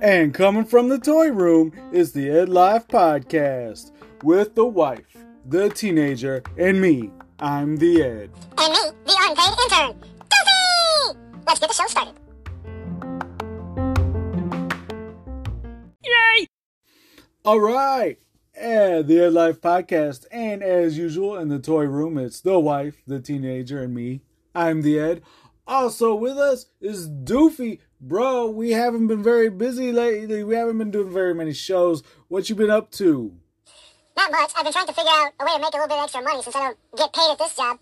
And coming from the toy room is the Ed Life Podcast with the wife, the teenager, and me. I'm the Ed. And me, the unpaid intern. Goofy! Let's get the show started. Yay! All right. And the Ed Life Podcast. And as usual, in the toy room, it's the wife, the teenager, and me. I'm the Ed. Also with us is Doofy. Bro, we haven't been very busy lately. We haven't been doing very many shows. What you been up to? Not much. I've been trying to figure out a way to make a little bit extra money since I don't get paid at this job.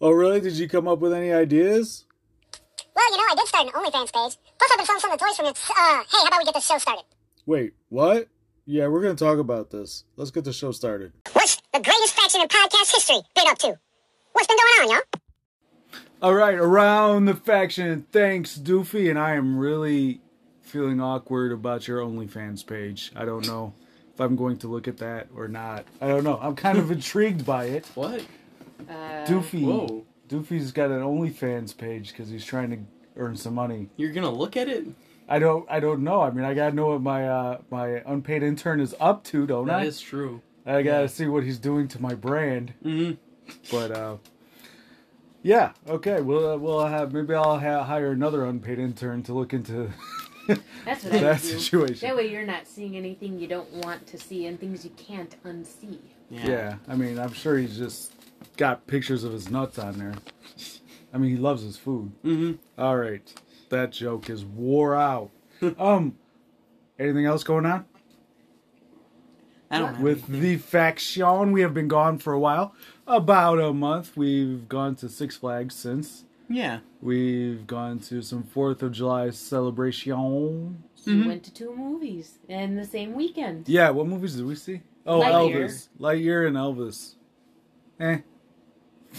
Oh, really? Did you come up with any ideas? Well, you know, I did start an OnlyFans page. Plus, I've been selling some of the toys from it. Uh, hey, how about we get the show started? Wait, what? Yeah, we're going to talk about this. Let's get the show started. What's the greatest faction in podcast history been up to? What's been going on, y'all? All right, around the faction. Thanks, Doofy. And I am really feeling awkward about your OnlyFans page. I don't know if I'm going to look at that or not. I don't know. I'm kind of intrigued by it. What? Doofy. Whoa. Doofy's got an OnlyFans page because he's trying to earn some money. You're gonna look at it? I don't. I don't know. I mean, I gotta know what my uh, my unpaid intern is up to, don't That I? is true. I gotta yeah. see what he's doing to my brand. hmm But uh, yeah, okay. We'll uh, we'll have maybe I'll ha- hire another unpaid intern to look into That's what I that would do. situation. That way you're not seeing anything you don't want to see and things you can't unsee. Yeah. Yeah, I mean, I'm sure he's just got pictures of his nuts on there. I mean, he loves his food. hmm All right, that joke is wore out. um, anything else going on I don't have with anything. the faction? We have been gone for a while, about a month. We've gone to Six Flags since. Yeah. We've gone to some Fourth of July celebration. You went to two movies in the same weekend. Yeah, what movies did we see? Oh, Lightyear. Elvis, Lightyear, and Elvis. Eh.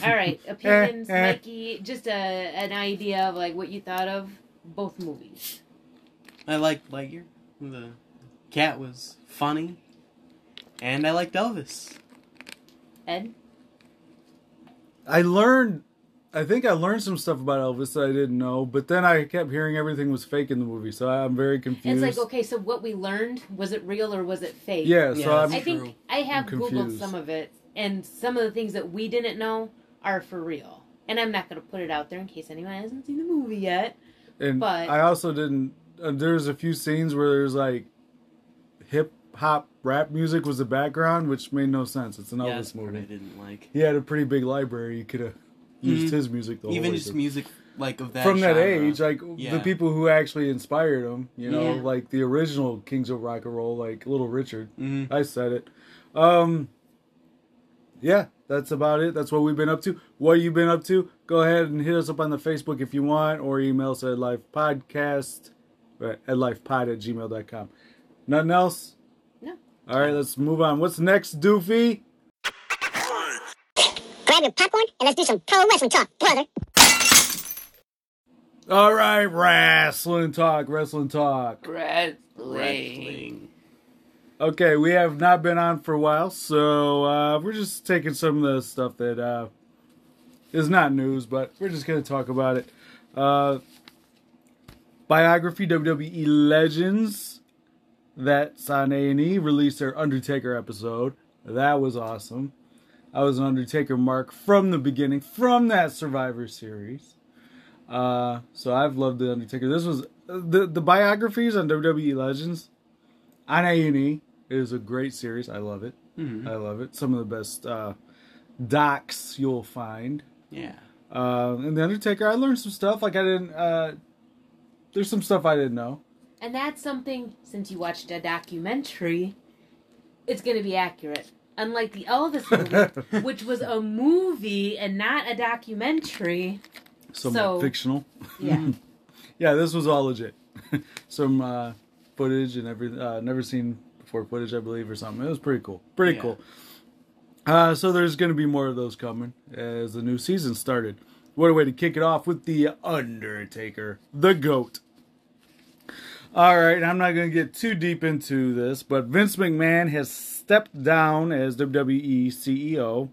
All right, opinions, Eh, eh. Mikey. Just a an idea of like what you thought of both movies. I liked Lightyear. The cat was funny. And I liked Elvis. Ed, I learned, I think I learned some stuff about Elvis that I didn't know, but then I kept hearing everything was fake in the movie, so I'm very confused. it's like okay, so what we learned was it real or was it fake? Yeah, Yeah, so I'm, that's I think True. I have googled some of it, and some of the things that we didn't know are for real. And I'm not going to put it out there in case anyone hasn't seen the movie yet. and but- I also didn't. Uh, there's a few scenes where there's like hip hop rap music was the background, which made no sense. It's an yeah, Elvis that's the part I movie. didn't like. He had a pretty big library. You could have used Mhm. his music the whole Even way just music like of that from that age, like the people who actually inspired him, you know, Yeah. like the original Kings of Rock and Roll, like Little Richard. Mhm. I said it. Um, yeah, that's about it. That's what we've been up to. What you been up to? Go ahead and hit us up on the Facebook if you want, or email us at lifepodcast at lifepod at gmail.com. Nothing else? No. All right, let's move on. What's next, Doofy? Grab your popcorn and let's do some pro wrestling talk, brother. All right, wrestling talk, wrestling talk. Wrestling. Okay, we have not been on for a while, so uh, we're just taking some of the stuff that uh, is not news, but we're just going to talk about it. Uh, biography WWE Legends that's on A and E released their Undertaker episode. That was awesome. I was an Undertaker mark from the beginning, from that Survivor Series. Uh, so I've loved the Undertaker. This was the the biographies on WWE Legends on A and E is a great series. I love it. Mhm. I love it. Some of the best uh, docs you'll find. Yeah. Uh, and the Undertaker, I learned some stuff. Like I didn't. Uh, there's some stuff I didn't know. And that's something, since you watched a documentary, it's going to be accurate. Unlike the Elvis movie, which was a movie and not a documentary. Some So- fictional. Yeah. Yeah, this was all legit. some uh, footage and every uh, never seen before footage, I believe, or something. It was pretty cool. Pretty Yeah. cool. Uh, so there's going to be more of those coming as the new season started. What a way to kick it off with the Undertaker, the GOAT. All right, I'm not going to get too deep into this, but Vince McMahon has stepped down as WWE CEO.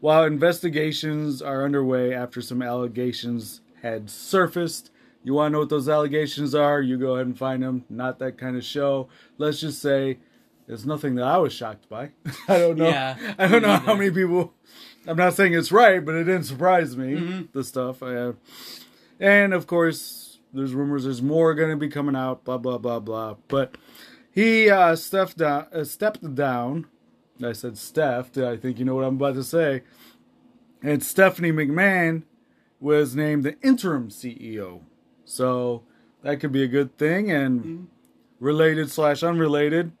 while investigations are underway after some allegations had surfaced. You want to know what those allegations are? You go ahead and find them. Not that kind of show. Let's just say it's nothing that I was shocked by. I don't know. Yeah, I don't know how many people. I'm not saying it's right, but it didn't surprise me. Mhm. The stuff. I uh, and of course, there's rumors there's more going to be coming out. Blah blah blah blah. But he uh, stepped down. Uh, stepped down. I said Steph. I think you know what I'm about to say. And Stephanie McMahon was named the interim CEO. So that could be a good thing. And related slash unrelated,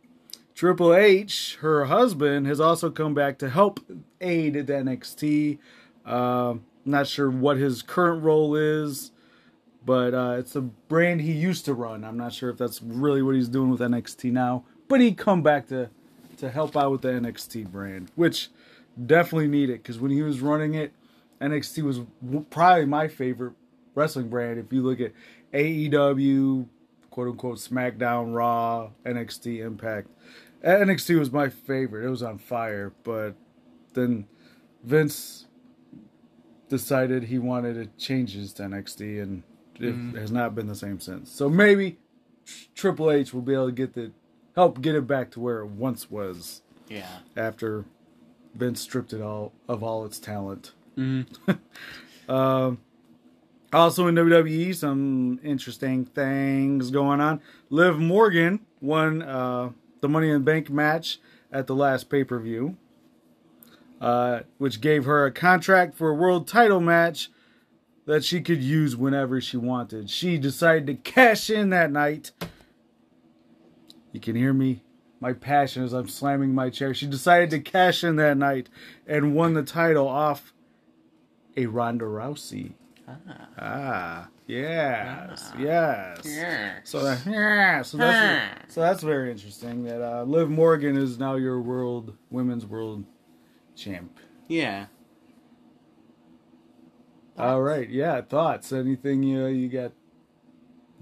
Triple H, her husband, has also come back to help aid at NXT. Uh, not sure what his current role is, but uh, it's a brand he used to run. I'm not sure if that's really what he's doing with NXT now, but he come back to to help out with the NXT brand, which definitely needed because when he was running it, NXT was probably my favorite wrestling brand. If you look at AEW, quote unquote SmackDown, Raw, NXT, Impact, NXT was my favorite. It was on fire, but then Vince decided he wanted to change his to NXT, and it Mhm. has not been the same since. So maybe Triple H will be able to get the help get it back to where it once was Yeah. after Vince stripped it all of all its talent. Mm-hmm. Um, also in WWE, some interesting things going on. Liv Morgan won uh, the Money in the Bank match at the last pay per view, uh, which gave her a contract for a world title match that she could use whenever she wanted. She decided to cash in that night. You can hear me, my passion as I'm slamming my chair. She decided to cash in that night and won the title off a Ronda Rousey. Ah. Ah, yes, Ah. yes. Yeah. So that, yeah, so that's so that's very interesting. That uh, Liv Morgan is now your world women's world champ. Yeah. All right, yeah. Thoughts? Anything you you got?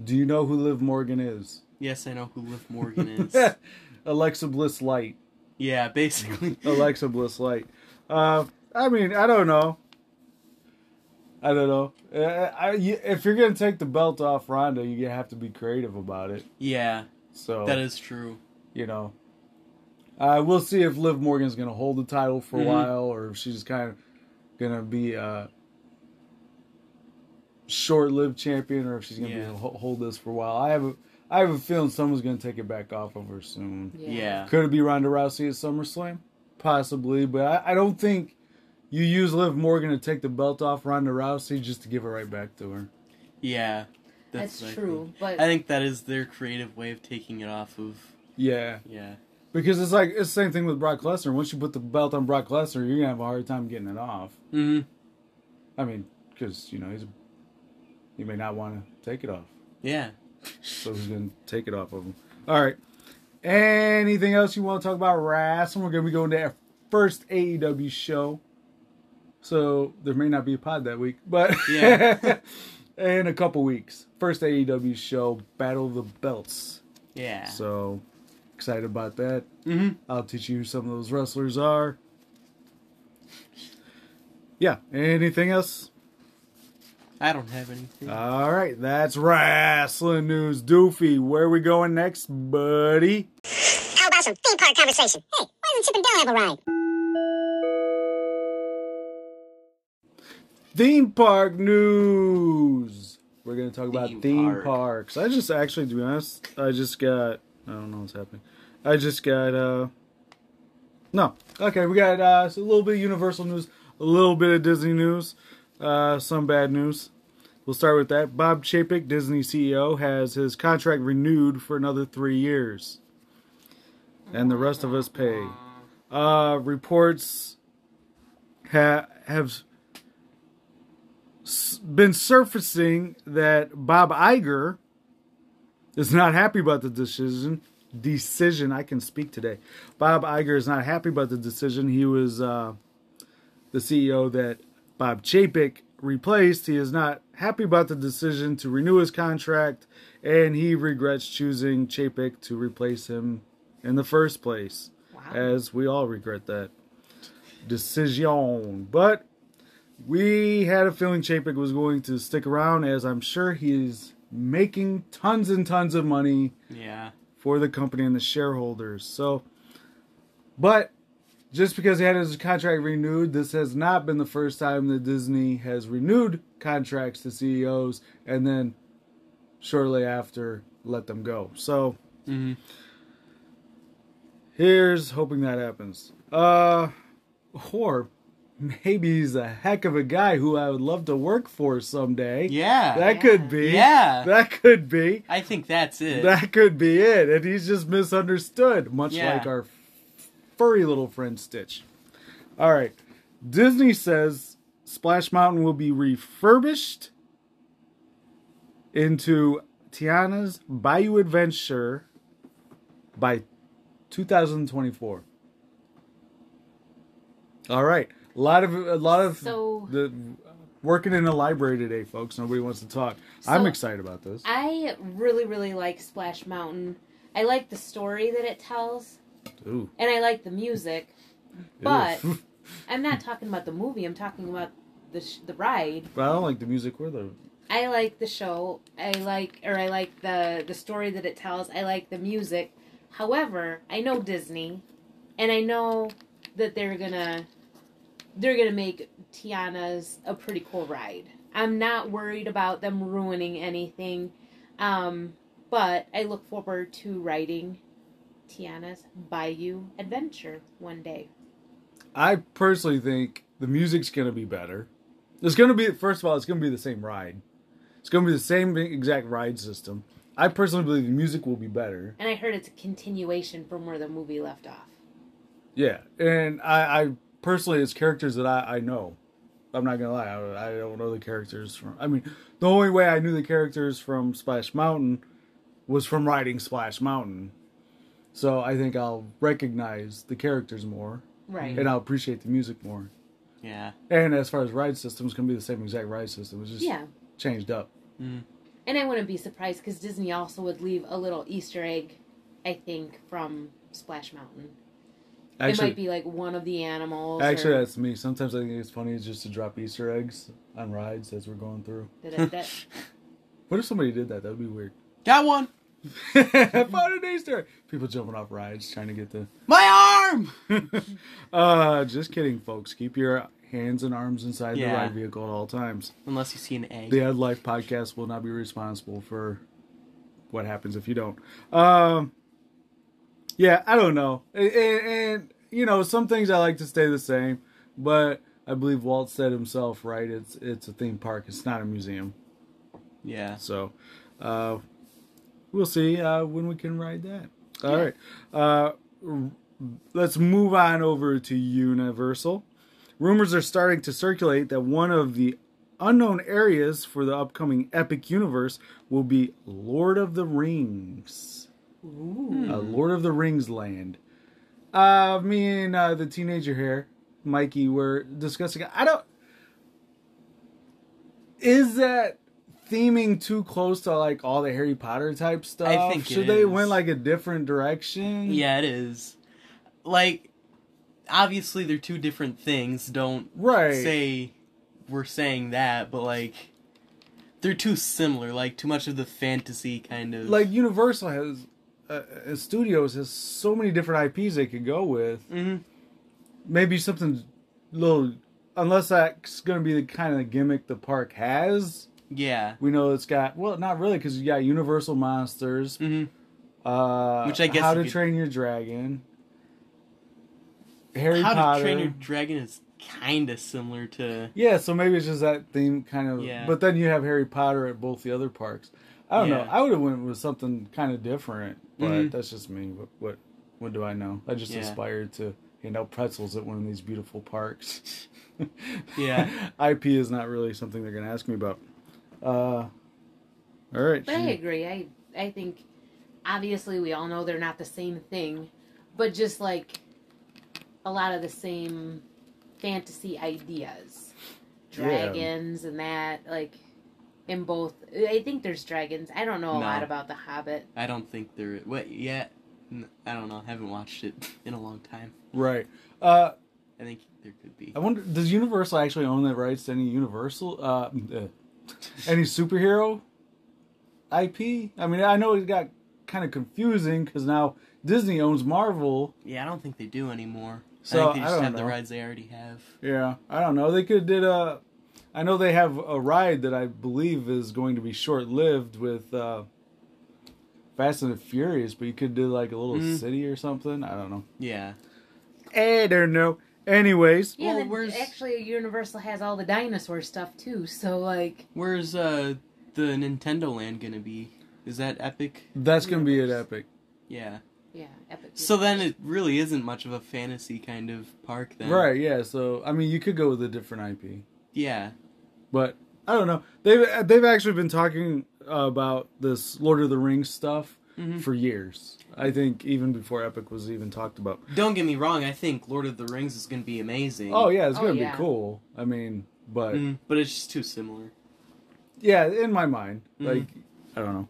Do you know who Liv Morgan is? Yes, I know who Liv Morgan is. Alexa Bliss Light. yeah, basically. Alexa Bliss Light. Uh, I mean, I don't know. I don't know. Uh, I, you, if you're gonna take the belt off Ronda, you have to be creative about it. Yeah, So that is true. you know, uh, we'll see if Liv Morgan's gonna hold the title for a Mhm. while, or if she's kind of gonna be a short-lived champion, or if she's gonna Yeah. be ho- hold this for a while. I have a I have a feeling someone's gonna take it back off of her soon. Yeah. Could it be Ronda Rousey at SummerSlam? Possibly, but I, I don't think you use Liv Morgan to take the belt off Ronda Rousey just to give it right back to her. Yeah. That's, I true, think. but I think that is their creative way of taking it off of. Yeah, Yeah. because it's like it's the same thing with Brock Lesnar. Once you put the belt on Brock Lesnar, you're gonna have a hard time getting it off. hmm I mean, because you know he's he may not want to take it off, Yeah. so he's gonna take it off of him. All right. Anything else you want to talk about wrestling? We're gonna be going to our first AEW show, so there may not be a pod that week, but Yeah. in a couple weeks, first AEW show, Battle of the Belts. Yeah. So excited about that. hmm I'll teach you who some of those wrestlers are. Yeah. Anything else? I don't have anything. All right, that's wrestling news. Doofy, where are we going next, buddy? How about some theme park conversation? Hey, why doesn't Chip and Dale have a ride? Theme park news. We're gonna talk about Theme theme park. parks. I just actually, to be honest, I just got. I don't know what's happening. I just got. uh No, okay, we got uh, so a little bit of Universal news, a little bit of Disney news, uh, some bad news. We'll start with that. Bob Chapek, Disney CEO, has his contract renewed for another three years, and the rest of us pay. Uh, reports ha- have s- been surfacing that Bob Iger is not happy about the decision. Decision. I can speak today. Bob Iger is not happy about the decision. He was uh, the CEO that Bob Chapek replaced. He is not happy about the decision to renew his contract, and he regrets choosing Chapek to replace him in the first place wow. as we all regret that. decision. But we had a feeling Chapek was going to stick around, as I'm sure he's making tons and tons of money Yeah. for the company and the shareholders. So, but just because he had his contract renewed, this has not been the first time that Disney has renewed contracts to CEOs and then shortly after let them go. So, hmm here's hoping that happens. Uh, or maybe he's a heck of a guy who I would love to work for someday. Yeah. That could be. Yeah. That could be. I think that's it. That could be it. And he's just misunderstood, much Yeah. like our furry little friend Stitch. All right. Disney says Splash Mountain will be refurbished into Tiana's Bayou Adventure by 2024. All right. A lot of a lot of So- the working in a library today, folks. Nobody wants to talk. I'm excited about this. I really, really like Splash Mountain. I like the story that it tells, Ooh. and I like the music. But I'm not talking about the movie. I'm talking about the sh- the ride. But I don't like the music or the. I like the show. I like, or I like the the story that it tells. I like the music. However, I know Disney, and I know that they're gonna they're gonna make Tiana's a pretty cool ride. I'm not worried about them ruining anything, um, but I look forward to riding Tiana's Bayou Adventure one day. I personally think the music's gonna be better. It's gonna be first of all, it's gonna be the same ride. It's gonna be the same exact ride system. I personally believe the music will be better. And I heard it's a continuation from where the movie left off. Yeah, and I, I personally, it's characters that I, I know. I'm not gonna lie, I, I don't know the characters from. I mean, the only way I knew the characters from Splash Mountain was from riding Splash Mountain. So I think I'll recognize the characters more, Right. and I'll appreciate the music more. yeah. And as far as ride systems, it's gonna be the same exact ride system. It's just Yeah. changed up. Mm. And I wouldn't be surprised because Disney also would leave a little Easter egg, I think, from Splash Mountain. it Actually, might be like one of the animals. actually, or, that's me. Sometimes I think it's funny just to drop Easter eggs on rides as we're going through. What if somebody did that? That would be weird. Got one. Found Easter. People jumping off rides trying to get the. My arm. uh, just kidding, folks. Keep your hands and arms inside the ride vehicle at all times. Unless you see an egg. The Ed Life podcast will not be responsible for what happens if you don't. Um, yeah, I don't know, and, and, and, you know, some things I like to stay the same, but I believe Walt said himself, right? It's it's a theme park. It's not a museum. Yeah. So, uh, we'll see uh, when we can ride that. All right. Uh, r- let's move on over to Universal. Rumors are starting to circulate that one of the unknown areas for the upcoming Epic Universe will be Lord of the Rings. ooh. A Lord of the Rings land. Uh, me and uh, the teenager here, Mikey, were discussing. I don't. Is that theming too close to like all the Harry Potter type stuff? I think it should they is. went like a different direction? Yeah, it is. Like, obviously, they're two different things. Don't right. say we're saying that, but like, they're too similar. Like, too much of the fantasy kind of. like Universal has uh, uh, Studios has so many different IPs they could go with. hmm Maybe something little, unless that's going to be the kind of gimmick the park has. Yeah. We know it's got well, not really, because you got Universal Monsters, hmm uh, Which I guess How to could- Train Your Dragon, Harry How Potter. to Train Your Dragon is kind of similar to. yeah, so maybe it's just that theme kind of. Yeah. But then you have Harry Potter at both the other parks. I don't know. I would have went with something kind of different, but Mhm. that's just me. What, what what do I know? I just Yeah. aspired to hand out pretzels at one of these beautiful parks. Yeah. IP is not really something they're going to ask me about. Uh, all right. But I agree. I I think obviously we all know they're not the same thing, but just like a lot of the same fantasy ideas, Yeah. dragons and that like in both. I think there's dragons. I don't know a No. lot about the Hobbit. I don't think there. What? Yeah. I don't know. I haven't watched it in a long time. Right. Uh, I think there could be. I wonder, does Universal actually own the rights to any Universal, uh, uh any superhero IP? I mean, I know it got kind of confusing because now Disney owns Marvel. Yeah, I don't think they do anymore. So, I think they just have the rides they already have. Yeah, I don't know. They could did a. I know they have a ride that I believe is going to be short lived with uh, Fast and the Furious, but you could do like a little Mm. city or something. I don't know. Yeah. I don't know. Anyways, Yeah, Well, then where's- actually Universal has all the dinosaur stuff too. So like, Where's uh the Nintendo Land gonna be? Is that Epic? that's gonna be at Epic. Yeah. yeah, epic. So then it really isn't much of a fantasy kind of park then. Right, yeah. So I mean, you could go with a different IP, Yeah. but I don't know. They've they've actually been talking about this Lord of the Rings stuff Mhm. for years. I think even before Epic was even talked about. Don't get me wrong. I think Lord of the Rings is gonna be amazing. Oh yeah, it's Oh, gonna yeah. be cool. I mean, but Mm, but it's just too similar. yeah, in my mind, Mhm. like I don't know.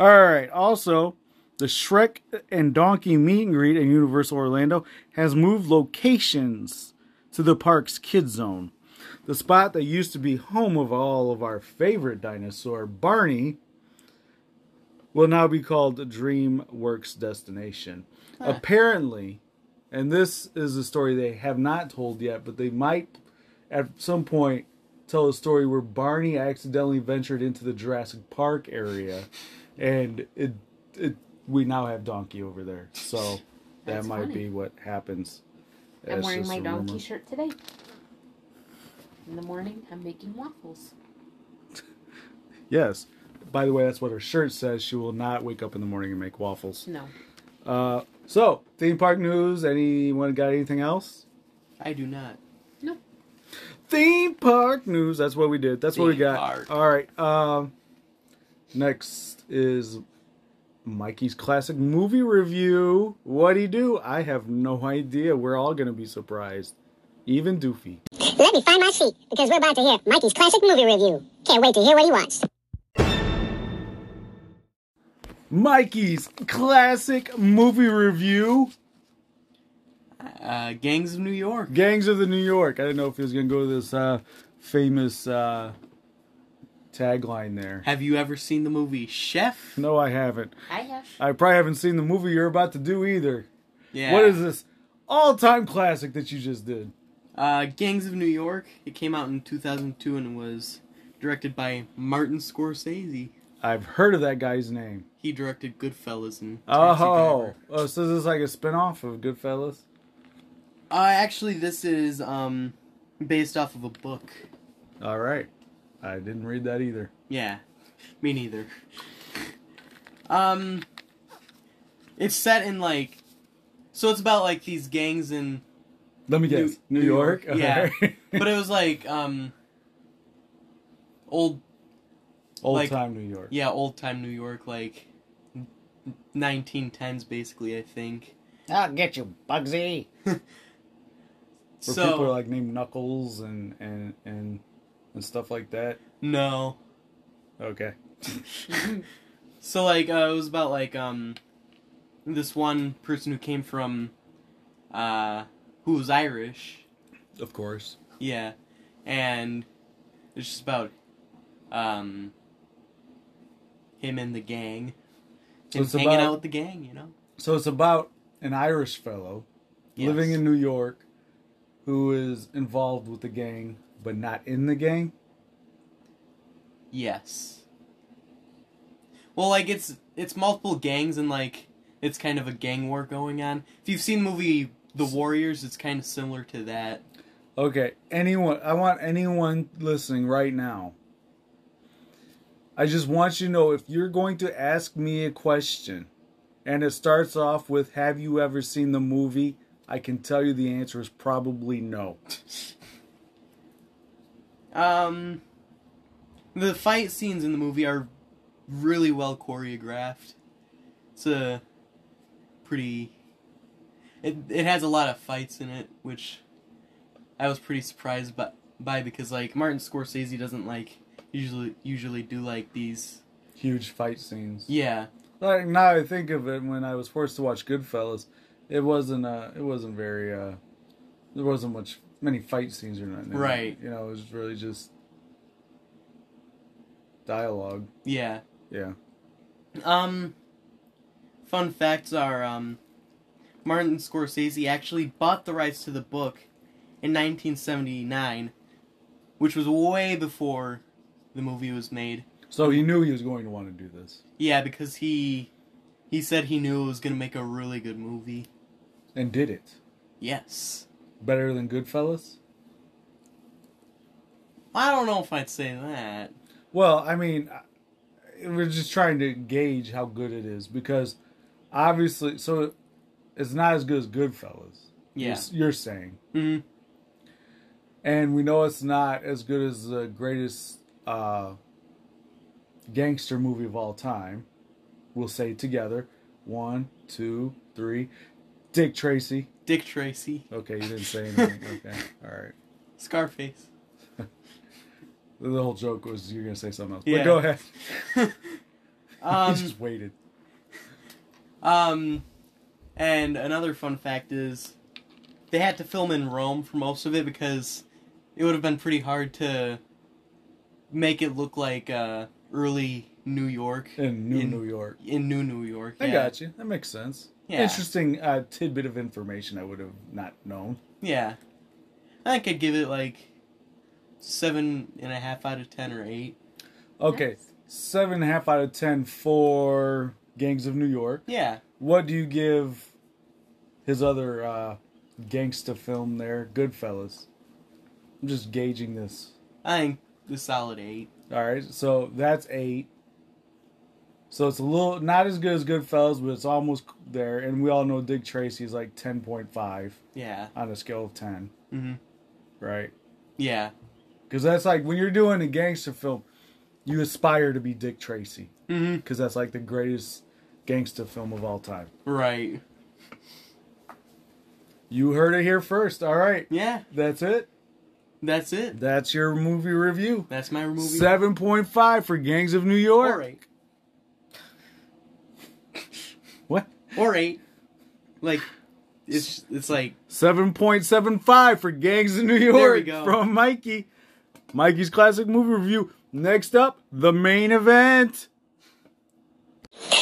All right. Also, the Shrek and Donkey meet and greet in Universal Orlando has moved locations to the park's Kid Zone. The spot that used to be home of all of our favorite dinosaur, Barney, will now be called DreamWorks Destination. Huh. Apparently, and this is a story they have not told yet, but they might at some point tell a story where Barney accidentally ventured into the Jurassic Park area, and it it we now have Donkey over there. So that might funny. be what happens. I'm wearing my donkey rumor. shirt today. In the morning, I'm making waffles. Yes. By the way, that's what her shirt says. She will not wake up in the morning and make waffles. No, Uh, so theme park news. Anyone got anything else? I do not. No. Theme park news. That's what we did. That's what we Theme got. park. All right. Um, next is Mikey's classic movie review. What would he do? I have no idea. We're all gonna be surprised, even Doofy. Let me find my seat because we're about to hear Mikey's classic movie review. Can't wait to hear what he wants. Mikey's classic movie review. Uh, Gangs of New York. Gangs of the New York. I didn't know if he was gonna go with this uh, famous uh, tagline there. Have you ever seen the movie Chef? No, I haven't. I have. I probably haven't seen the movie you're about to do either. Yeah. What is this all-time classic that you just did? Uh, Gangs of New York. It came out in 2002 and was directed by Martin Scorsese. I've heard of that guy's name. He directed Goodfellas and Taxi Oh, Driver. oh, so this is like a spin-off of Goodfellas. Uh, actually, this is um based off of a book. All right, I didn't read that either. Yeah, me neither. Um, it's set in like, so it's about like these gangs in, Let me New- guess, New, New York. York, yeah. But it was like um, old old like- time New York. yeah old time New York like, 1910s basically I think. I'll get you, Bugsy. Where so people are like named Knuckles and and and and stuff like that. no, Okay. So like uh, it was about like um this one person who came from uh who was Irish. Of course. Yeah. And it's just about um him and the gang. So it's hanging about- out with the gang, you know? So it's about an Irish fellow Yes. living in New York who is involved with the gang but not in the gang. Yes. Well like it's it's multiple gangs and like it's kind of a gang war going on. If you've seen the movie The Warriors, it's kind of similar to that. Okay, anyone I want anyone listening right now. I just want you to know if you're going to ask me a question and it starts off with have you ever seen the movie? I can tell you the answer is probably no. Um, the fight scenes in the movie are really well choreographed. It's a pretty. It it has a lot of fights in it, which I was pretty surprised by, by because like Martin Scorsese doesn't like usually usually do like these. Huge fight scenes. Yeah, Like now I think of it when I was forced to watch Goodfellas, it wasn't uh it wasn't very uh there wasn't much many fight scenes or nothing. Right. You know, it was really just dialogue. Yeah. Yeah. Um, fun facts are um, Martin Scorsese actually bought the rights to the book in 1979, which was way before the movie was made. So he knew he was going to want to do this, Yeah, because he he said he knew it was gonna make a really good movie. and did it Yes. better than Goodfellas. I don't know if I'd say that. Well, I mean, we're just trying to gauge how good it is because obviously, so it's not as good as Goodfellas. Yeah. You're, you're saying, hmm and we know it's not as good as the greatest uh, gangster movie of all time. We'll say it together: one, two, three. Dick Tracy. Dick Tracy, Okay, you didn't say anything. okay, all right. Scarface. The whole joke was you're gonna say something else. Yeah. But go ahead. Um, he just waited. Um, and another fun fact is they had to film in Rome for most of it because it would have been pretty hard to make it look like uh, early New York In New in- New York. in New New York. I got you. That makes sense. Yeah. Interesting uh, tidbit of information I would have not known. Yeah, I think I'd give it like seven and a half out of ten or eight. Okay, Nice. seven and a half out of ten for Gangs of New York. Yeah, What do you give his other uh, gangsta film there, Goodfellas? I'm just gauging this. I think the solid eight. All right, so that's eight. So it's a little not as good as Goodfellas, but it's almost there. And we all know Dick Tracy is like ten point five Yeah. on a scale of ten, mm-hmm. right? Yeah. Because that's like when you're doing a gangster film, you aspire to be Dick Tracy. Because that's like the greatest gangster film of all time. Right. You heard it here first. All right. Yeah. That's it. That's it. That's your movie review. That's my movie. 7.5 for Gangs of New York. Or eight. What? Or eight. Like, it's it's like 7.75 for Gangs of New York There we go. from Mikey. Mikey's classic movie review. Next up, the main event.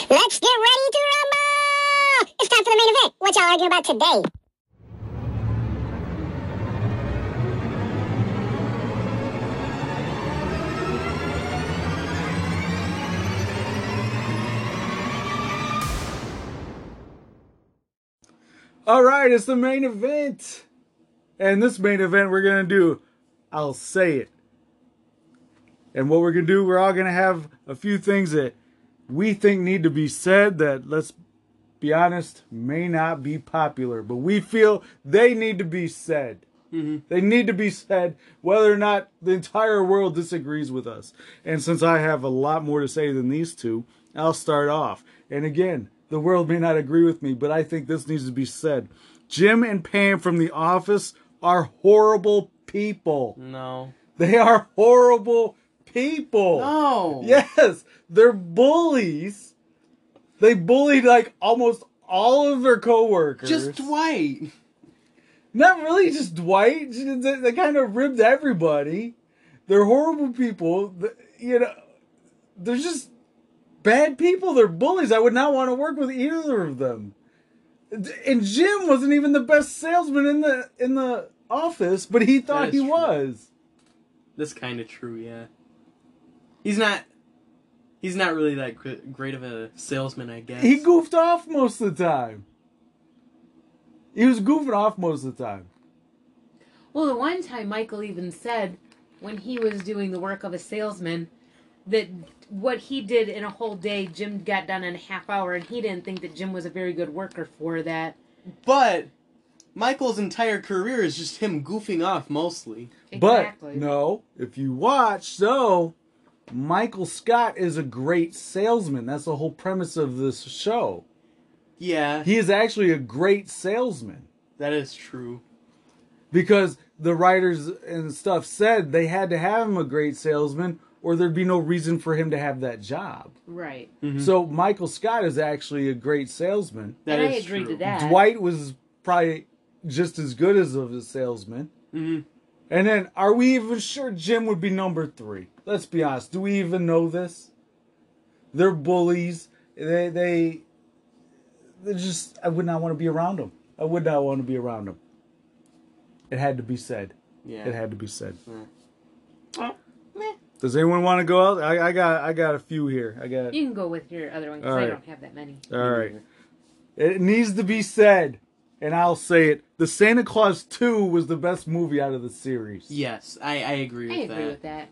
Let's get ready to rumble! It's time for the main event. What y'all arguing about today? All right, it's the main event. And this main event, we're going to do I'll Say It. And what we're going to do, we're all going to have a few things that we think need to be said that, let's be honest, may not be popular, but we feel they need to be said. Mm-hmm. They need to be said whether or not the entire world disagrees with us. And since I have a lot more to say than these two, I'll start off. And again, the world may not agree with me, but I think this needs to be said. Jim and Pam from The Office are horrible people. no. They are horrible people. No. Yes, they're bullies. They bullied like almost all of their coworkers. Just Dwight. Not really just Dwight. They, they kind of ribbed everybody. They're horrible people. You know, they're just bad people. They're bullies. I would not want to work with either of them. And Jim wasn't even the best salesman in the in the office, but he thought he true. was. That's kind of true. Yeah. He's not. He's not really that great of a salesman, I guess. He goofed off most of the time. He was goofing off most of the time. Well, the one time Michael even said when he was doing the work of a salesman that what he did in a whole day, Jim got done in a half hour, and he didn't think that Jim was a very good worker for that. But Michael's entire career is just him goofing off mostly. Exactly. But no, if you watch, so Michael Scott is a great salesman. That's the whole premise of this show. Yeah, He is actually a great salesman that is true. because the writers and stuff said they had to have him a great salesman or there'd be no reason for him to have that job. Right. So Michael Scott is actually a great salesman. That and I agree true. to that. Dwight was probably just as good as of a salesman. hmm And then, are we even sure Jim would be number three? Let's be honest. Do we even know this? They're bullies. They they they just. I would not want to be around them. I would not want to be around them. It had to be said. Yeah. It had to be said. Oh, meh. Does anyone want to go out? I, I got I got a few here. I got. You can go with your other one because All I don't have that many. All right. It needs to be said, and I'll say it. The Santa Claus 2 was the best movie out of the series. Yes, I, I agree I with agree that. with that.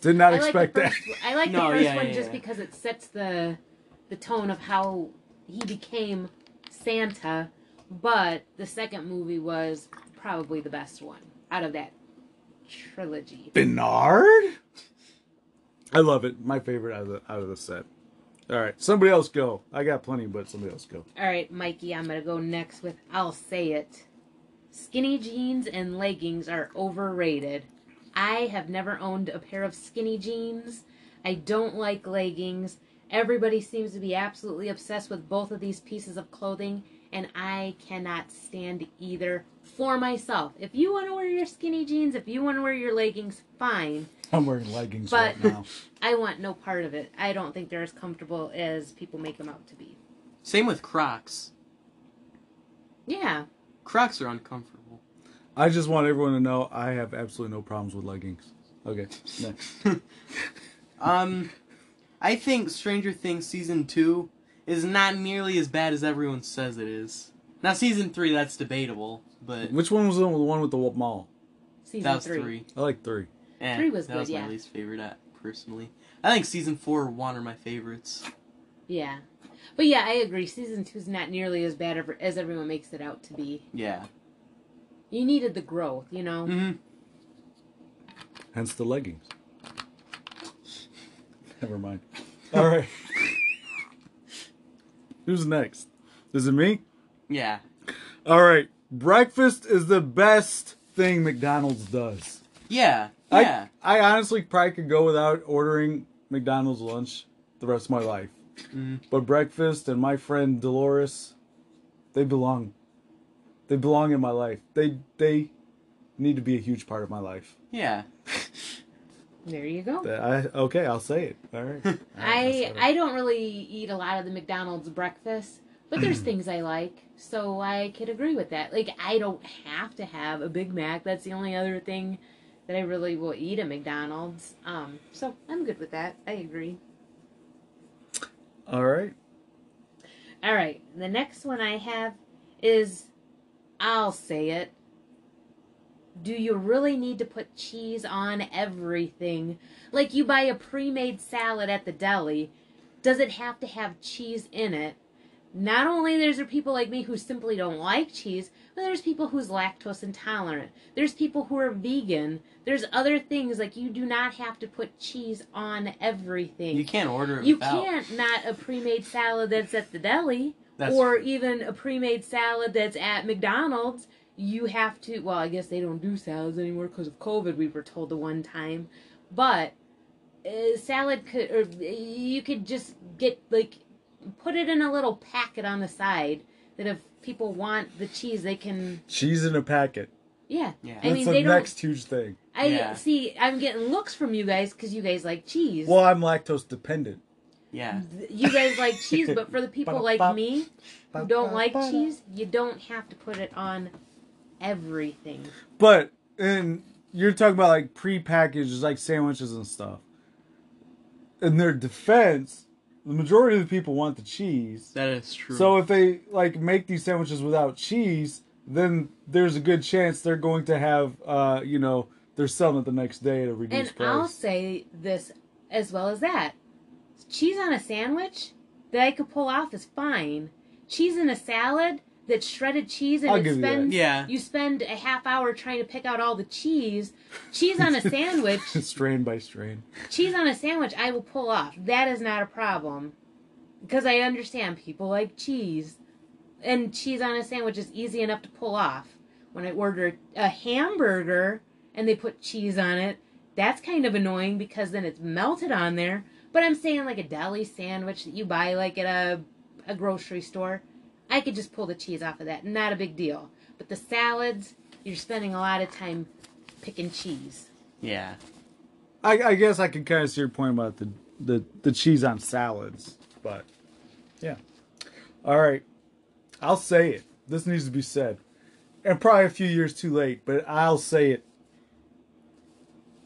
Did not I like expect that. I like No, the first yeah, one yeah, just yeah. because it sets the the tone of how he became Santa, but the second movie was probably the best one out of that trilogy. Bernard? I love it. My favorite out of the out of the set. All right, somebody else go. I got plenty, but somebody else go. All right, Mikey, I'm gonna go next with I'll say it. Skinny jeans and leggings are overrated. I have never owned a pair of skinny jeans. I don't like leggings. Everybody seems to be absolutely obsessed with both of these pieces of clothing, and I cannot stand either for myself. If you want to wear your skinny jeans, if you want to wear your leggings, fine. I'm wearing leggings But- right now. I want no part of it. I don't think they're as comfortable as people make them out to be. Same with Crocs. Yeah. Crocs are uncomfortable. I just want everyone to know I have absolutely no problems with leggings. Okay, next. Um, I think Stranger Things season two is not nearly as bad as everyone says it is. Now season three, that's debatable, but Which one was the one with the mall? Season that was three. three. I like three. Eh, Three was that good, was yeah. my least favorite, uh, personally. I think season four and one are my favorites. Yeah. But yeah, I agree. Season two's not nearly as bad ever- as everyone makes it out to be. Yeah. You needed the growth, you know? hmm Hence the leggings. Never mind. All right. Who's next? Is it me? Yeah. All right. Breakfast is the best thing McDonald's does. Yeah. Yeah. I, I honestly probably could go without ordering McDonald's lunch the rest of my life. Mhm. But breakfast and my friend Dolores, they belong. They belong in my life. They they need to be a huge part of my life. yeah. There you go. I okay, I'll say it. All right. All right, I. I don't really eat a lot of the McDonald's breakfast, but there's things I like, so I could agree with that. Like I don't have to have a Big Mac. That's the only other thing that I really will eat at McDonald's. Um, so I'm good with that. I agree. All right. All right, the next one I have is I'll say it. Do you really need to put cheese on everything? Like you buy a pre made salad at the deli, does it have to have cheese in it? Not only there's there people like me who simply don't like cheese, but there's people who's lactose intolerant. There's people who are vegan. There's other things like you do not have to put cheese on everything. You can't order it You without. can't not a pre-made salad that's at the deli That's or even a pre-made salad that's at McDonald's. You have to. Well, I guess they don't do salads anymore because of COVID. We were told the one time, but uh, salad could or you could just get like put it in a little packet on the side that if people want the cheese they can. Cheese in a packet. Yeah, Yeah. I mean the they don't. next huge thing. I Yeah. see. I'm getting looks from you guys because you guys like cheese. Well, I'm lactose dependent. Yeah. you guys like cheese, but for the people like me who don't like cheese, you don't have to put it on everything. But and you're talking about like pre-packaged like sandwiches and stuff. In their defense, the majority of the people want the cheese. That is true. So if they like make these sandwiches without cheese, then there's a good chance they're going to have uh, you know, they're selling it the next day at a reduced And price. I'll say this as well as that. Cheese on a sandwich that I could pull off is fine. Cheese in a salad that's shredded cheese and I'll it give you Yeah. you spend a half hour trying to pick out all the cheese. Cheese on a sandwich strain by strain. cheese on a sandwich I will pull off. That is not a problem. Because I understand people like cheese. And cheese on a sandwich is easy enough to pull off. When I order a hamburger and they put cheese on it, that's kind of annoying because then it's melted on there. But I'm saying like a deli sandwich that you buy like at a, a grocery store, I could just pull the cheese off of that. Not a big deal. But the salads, you're spending a lot of time picking cheese. Yeah. I, I guess I can kind of see your point about the, the, the cheese on salads, but yeah. All right. I'll say it. This needs to be said. And probably a few years too late, but I'll say it.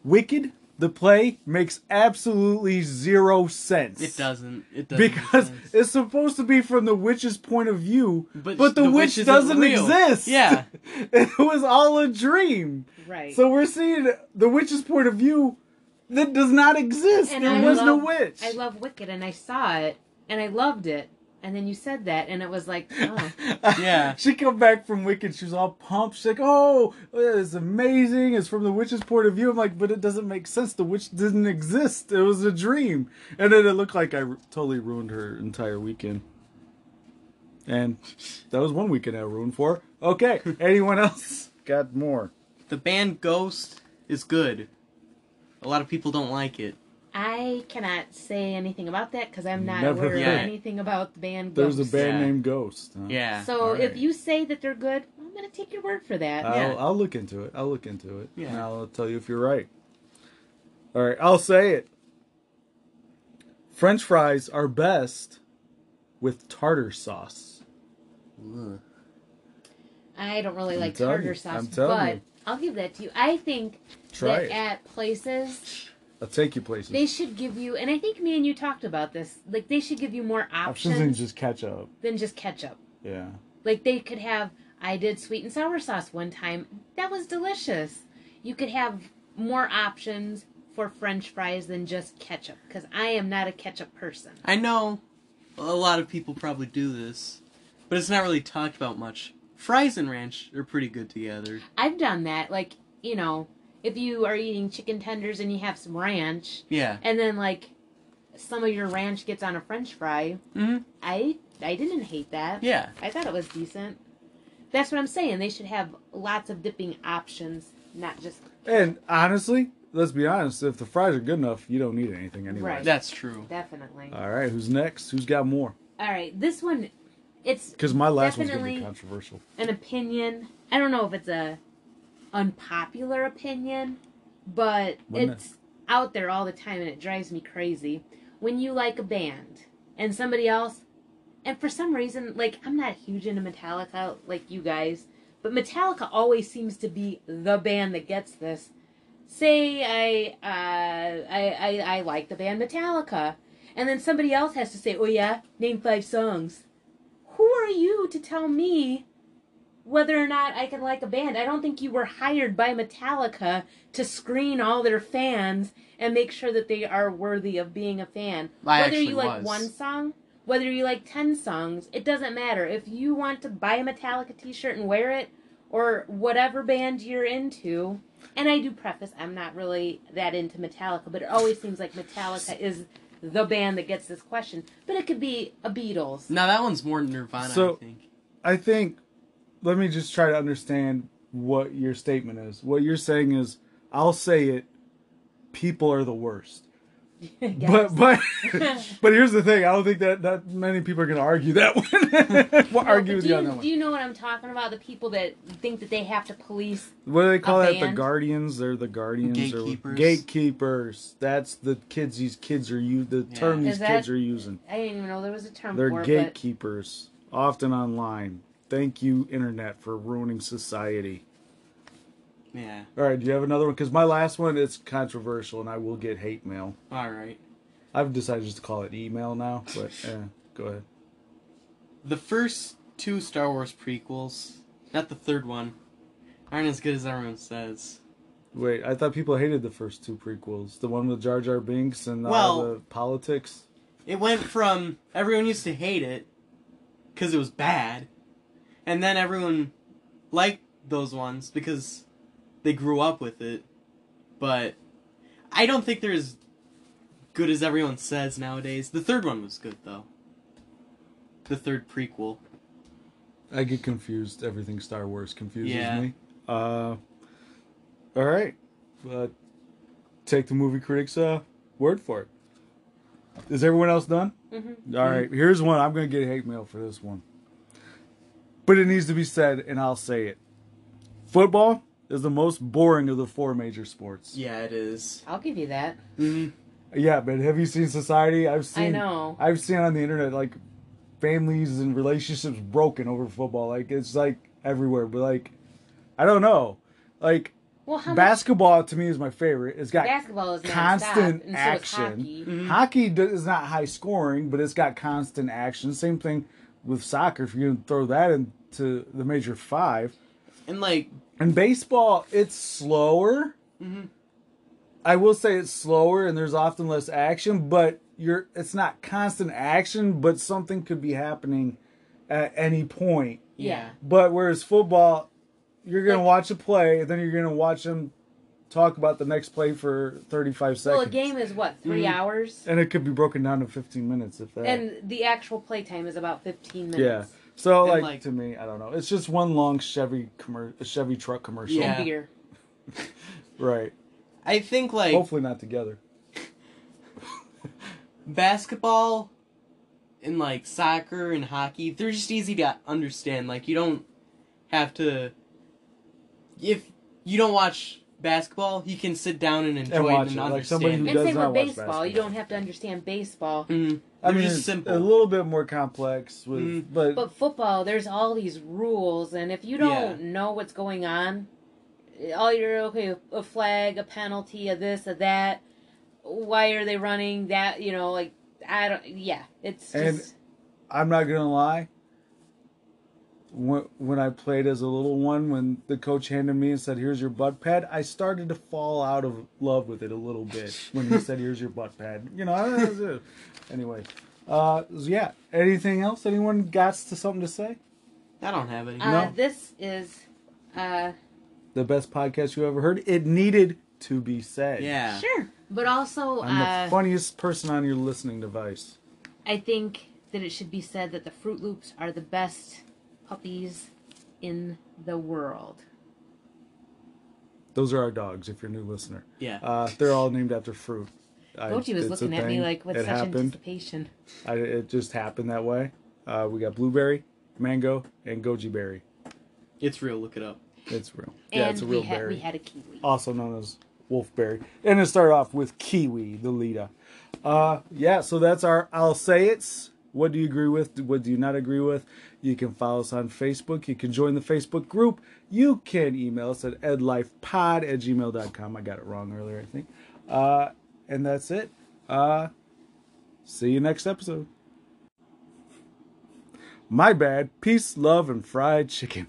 Wicked, the play, makes absolutely zero sense. It doesn't. It doesn't. make Because sense. it's supposed to be from the witch's point of view, but, But the, the witch, witch doesn't real. exist. Yeah. it was all a dream. Right. So we're seeing the witch's point of view that does not exist. And there I was no witch. I love Wicked, and I saw it, and I loved it. And then you said that, and it was like, oh, Yeah. she come back from Wicked. She was all pumped. She's like, "Oh, it's amazing! It's from the witch's point of view." I'm like, "But it doesn't make sense. The witch didn't exist. It was a dream." And then it looked like I r- totally ruined her entire weekend. And that was one weekend I ruined for. her. Okay, anyone else got more? The band Ghost is good. A lot of people don't like it. I cannot say anything about that because I'm not Never aware of anything about the band. There's a band Yeah. named Ghost. huh? Yeah. So All if you say that they're good, I'm gonna take your word for that. I'll, Yeah. I'll look into it. I'll look into it. Yeah. And I'll tell you if you're right. All right, I'll say it. French fries are best with tartar sauce. Ugh. I don't really I'm like tartar you. sauce, I'm but you. I'll give that to you. I think Try that it. at places I'll take you places. they should give you, and I think me and you talked about this. Like they should give you more Options options and just ketchup. than just ketchup. Yeah. Like they could have. I did sweet and sour sauce one time. That was delicious. You could have more options for French fries than just ketchup because I am not a ketchup person. I know a lot of people probably do this, but it's not really talked about much. Fries and ranch are pretty good together. I've done that. Like you know, if you are eating chicken tenders and you have some ranch, Yeah. and then like some of your ranch gets on a French fry, hmm I I didn't hate that. Yeah. I thought it was decent. That's what I'm saying. They should have lots of dipping options, not just And honestly, let's be honest, if the fries are good enough, you don't need anything anyway. Right. That's true. definitely. All right, who's next? Who's got more? All right, this one, it's Because my last one's Definitely. going to be controversial. an opinion. I don't know if it's a unpopular opinion, but Wouldn't it's out there all the time and it drives me crazy. When you like a band and somebody else, and for some reason, like I'm not huge into Metallica like you guys, but Metallica always seems to be the band that gets this. Say I uh, I, I I like the band Metallica, and then somebody else has to say, "Oh yeah, name five songs." Who are you to tell me whether or not I can like a band. I don't think you were hired by Metallica to screen all their fans and make sure that they are worthy of being a fan. I whether you actually like one song, whether you like 10 songs, it doesn't matter. If you want to buy a Metallica t-shirt and wear it or whatever band you're into, and I do preface I'm not really that into Metallica, but it always seems like Metallica is the band that gets this question. But it could be a Beatles. Now that one's more Nirvana, So- I think. I think, let me just try to understand what your statement is. What you're saying is, I'll say it, people are the worst. But but but here's the thing. I don't think that that many people are going to argue that one. we'll No, argue but with do you you, on that do you know what I'm talking about? The people that think that they have to police. What do they call a that? The guardians? They're the guardians Gatekeepers. or gatekeepers. That's the kids. These kids are you. The Yeah. term these that- kids are using. I didn't even know there was a term They're for it. gatekeepers, often online. Thank you, internet, for ruining society. Yeah. All right, do you have another one? Because my last one is controversial, and I will get hate mail. All right. I've decided just to call it email now, but eh, go ahead. The first two Star Wars prequels, not the third one, aren't as good as everyone says. Wait, I thought people hated the first two prequels. The one with Jar Jar Binks and all the politics. It went from everyone used to hate it because it was bad, and then everyone liked those ones because they grew up with it. But I don't think they're as good as everyone says nowadays. The third one was good though. The third prequel. I get confused. Everything Star Wars confuses Yeah. me. Uh, all right, uh, take the movie critics' uh, word for it. Is everyone else done? Mhm. All right, here's one. I'm gonna get hate mail for this one. But it needs to be said, and I'll say it. Football is the most boring of the four major sports. Yeah, it is. I'll give you that. Mhm. Yeah, but have you seen Society? I've seen. I know. I've seen on the internet like families and relationships broken over football. Like it's like everywhere. But like, I don't know. Like Well, how much basketball to me is my favorite. It's got basketball is constant nonstop, and so is action. hockey. Mhm. Hockey is not high scoring, but it's got constant action. Same thing with soccer. If you're gonna throw that into the major five, And like, and baseball, it's slower. Mhm. I will say it's slower, and there's often less action. But you're it's not constant action, but something could be happening at any point. Yeah. But whereas football, you're gonna Like- watch a play, and then you're gonna watch them talk about the next play for 35 seconds. Well, a game is what three Mhm. hours, and it could be broken down to 15 minutes if that. and the actual play time is about fifteen minutes. yeah. So like, like- to me, I don't know. It's just one long Chevy commer- Chevy truck commercial. Yeah. And beer. Right. I think like Hopefully not together. basketball and like soccer and hockey, they're just easy to understand. Like you don't have to if you don't watch basketball, you can sit down and enjoy watch it and it, like somebody understand. who it. And does same not with watch baseball. You basketball. don't have to understand baseball. Mhm. I They're mean, just it's simple. a little bit more complex with, Mm. but, But football, there's all these rules, and if you don't know what's going on, all you're okay, a flag, a penalty, a this, a that. Why are they running that? You know, like I don't. Yeah, it's And- just. I'm not gonna lie. When, when I played as a little one, when the coach handed me and said, "Here's your butt pad," I started to fall out of love with it a little bit. When he said, "Here's your butt pad," you know, that was it. Anyway, uh, yeah. Anything else? Anyone got to something to say? I don't have any. Uh, No. This is. Uh, The best podcast you ever heard. It needed to be said. yeah. Sure, but also, I'm uh, the funniest person on your listening device. I think that it should be said that the Fruit Loops are the best puppies in the world. Those are our dogs. If you're a new listener, Yeah. uh, they're all named after fruit. Goji was looking at me like with it such happened. anticipation. I, it just happened that way. Uh, we got blueberry, mango, and goji berry. It's real, look it up. It's real. Yeah, it's a real we, had, berry. we had a kiwi. also known as wolfberry. And it started off with kiwi, the Lita. Uh, yeah, so that's our I'll say it's. What do you agree with? What do you not agree with? You can follow us on Facebook. You can join the Facebook group. You can email us at edlifepod at gmail.com. I got it wrong earlier, I think. Uh, and that's it. Uh, see you next episode. My bad. Peace, love, and fried chicken.